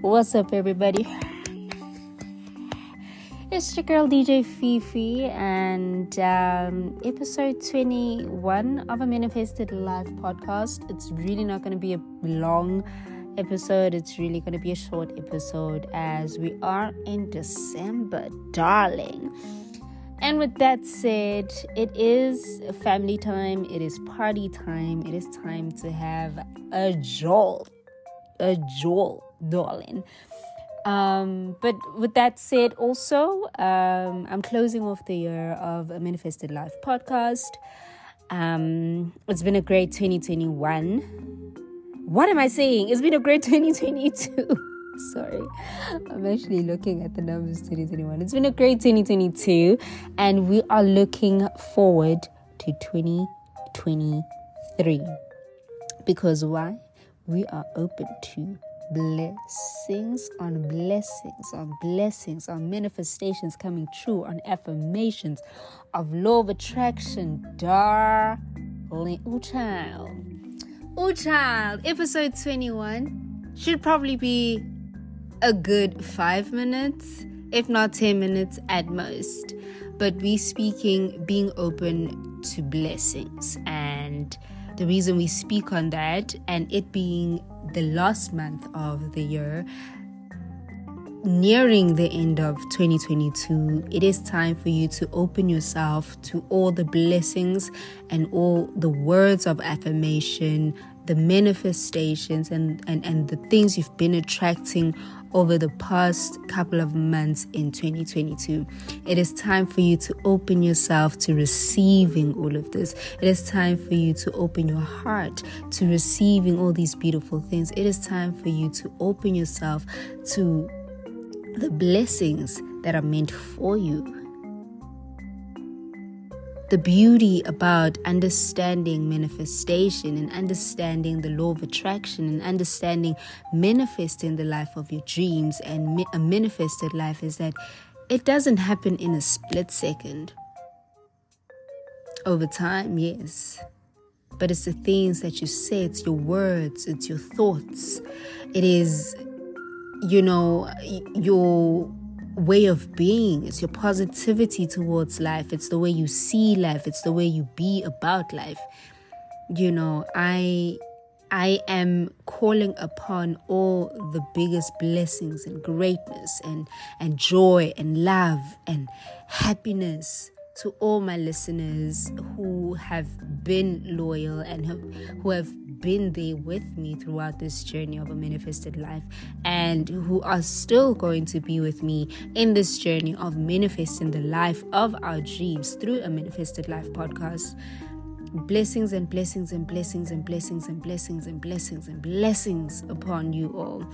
What's up, everybody? It's your girl DJ Fifi, and um, episode 21 of a Manifested Life podcast. It's really not going to be a long episode, it's really going to be a short episode as we are in December, darling. And with that said, it is family time, it is party time, it is time to have a jolt. A jolt, darling. Um, but with that said, also, um, I'm closing off the year of a Manifested Life podcast. Um, it's been a great 2021. What am I saying? It's been a great 2022. Sorry, I'm actually looking at the numbers 2021. It's been a great 2022, and we are looking forward to 2023. Because why? We are open to blessings on blessings on blessings on manifestations coming true on affirmations of law of attraction darling oh child oh child episode 21 should probably be a good five minutes, if not 10 minutes at most. But we speaking being open to blessings. And the reason we speak on that, and it being the last month of the year, nearing the end of 2022, it is time for you to open yourself to all the blessings and all the words of affirmation, the manifestations, and, and, and the things you've been attracting over the past couple of months in 2022. It is time for you to open yourself to receiving all of this. It is time for you to open your heart to receiving all these beautiful things. It is time for you to open yourself to the blessings that are meant for you the beauty about understanding manifestation and understanding the law of attraction and understanding manifesting the life of your dreams and a manifested life is that it doesn't happen in a split second. Over time, yes. But it's the things that you say, it's your words, it's your thoughts. It is, you know, your way of being. It's your positivity towards life. It's the way you see life. It's the way you be about life. You know, I I am calling upon all the biggest blessings and greatness and and joy and love and happiness to all my listeners who have been loyal and have, who have been there with me throughout this journey of a manifested life and who are still going to be with me in this journey of manifesting the life of our dreams through a manifested life podcast blessings and blessings and blessings and blessings and blessings and blessings and blessings upon you all,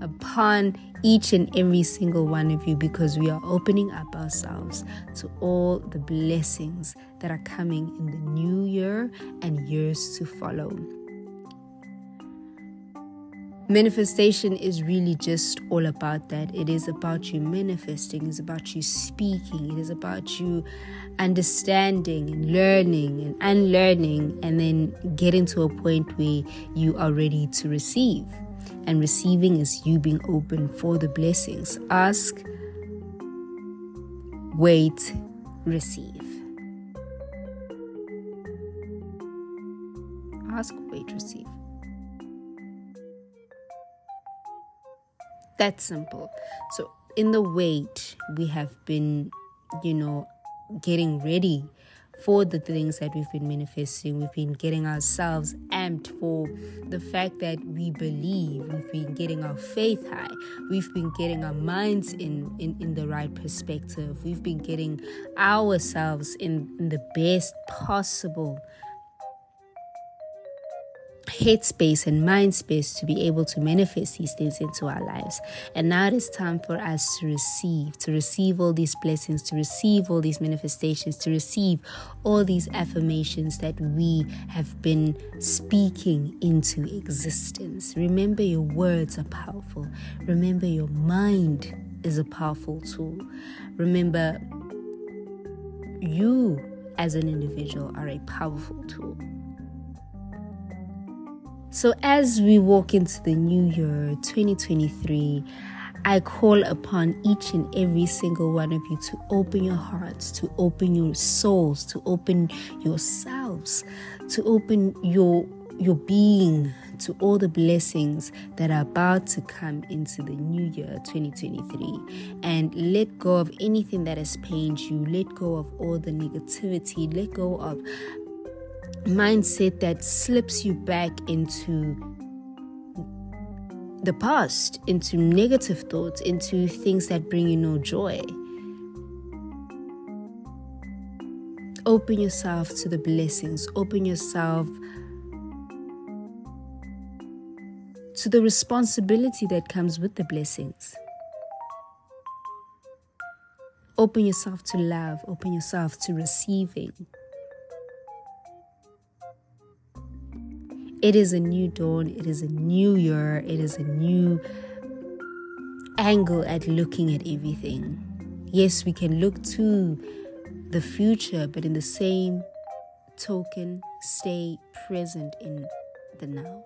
upon each and every single one of you, because we are opening up ourselves to all the blessings that are coming in the new year and years to follow. Manifestation is really just all about that. It is about you manifesting, it's about you speaking, it is about you understanding and learning and unlearning, and then getting to a point where you are ready to receive. And receiving is you being open for the blessings. Ask, wait, receive. Ask, wait, receive. That simple. So, in the wait, we have been, you know, getting ready for the things that we've been manifesting. We've been getting ourselves amped for the fact that we believe. We've been getting our faith high. We've been getting our minds in, in, in the right perspective. We've been getting ourselves in, in the best possible headspace and mind space to be able to manifest these things into our lives. And now it is time for us to receive, to receive all these blessings, to receive all these manifestations, to receive all these affirmations that we have been speaking into existence. Remember, your words are powerful. Remember, your mind is a powerful tool. Remember, you as an individual are a powerful tool. So, as we walk into the new year 2023, I call upon each and every single one of you to open your hearts, to open your souls, to open yourselves, to open your your being to all the blessings that are about to come into the new year 2023 and let go of anything that has pained you. Let go of all the negativity. Let go of mindset that slips you back into the past, into negative thoughts, into things that bring you no joy. Open yourself to the blessings, open yourself to the responsibility that comes with the blessings. Open yourself to love, open yourself to receiving. It is a new dawn, it is a new year, it is a new angle at looking at everything. Yes, we can look to the future, but in the same token, stay present in the now.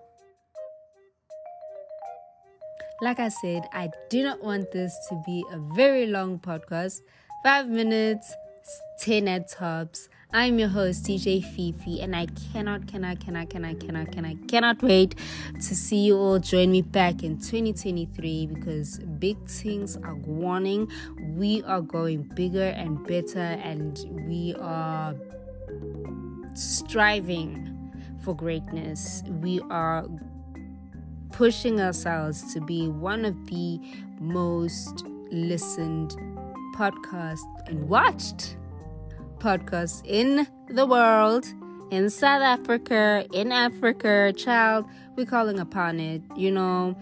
Like I said, I do not want this to be a very long podcast. Five minutes, 10 at tops. I'm your host, DJ Fifi, and I cannot, cannot, cannot, cannot, cannot, cannot, cannot wait to see you all join me back in 2023 because big things are warning. We are going bigger and better, and we are striving for greatness. We are pushing ourselves to be one of the most listened podcasts and watched podcasts in the world, in South Africa, in Africa, child, we're calling upon it, you know.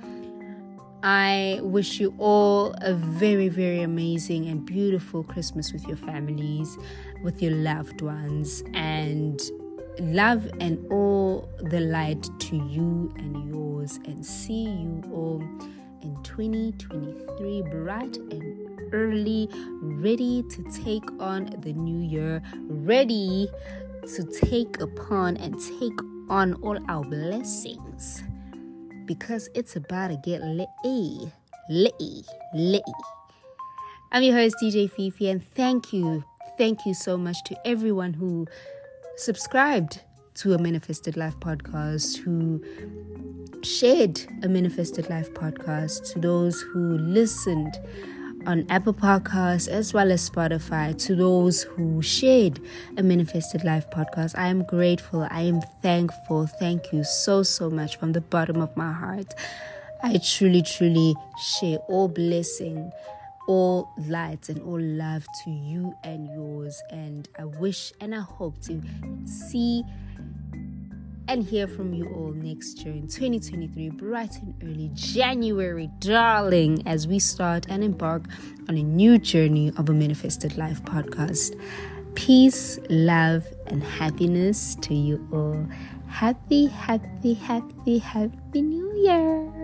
I wish you all a very, very amazing and beautiful Christmas with your families, with your loved ones, and love and all the light to you and yours. And see you all in 2023 bright and early, ready to take on the new year, ready to take upon and take on all our blessings because it's about to get lit. Lit. Lit. I'm your host, DJ Fifi, and thank you, thank you so much to everyone who subscribed to a Manifested Life podcast, who shared a Manifested Life podcast, to those who listened on Apple Podcasts as well as Spotify to those who shared a Manifested Life podcast. I am grateful. I am thankful. Thank you so, so much from the bottom of my heart. I truly, truly share all blessing, all light, and all love to you and yours. And I wish and I hope to see and hear from you all next year in 2023, bright and early January, darling, as we start and embark on a new journey of a Manifested Life podcast. Peace, love, and happiness to you all. Happy, happy, happy, happy New Year!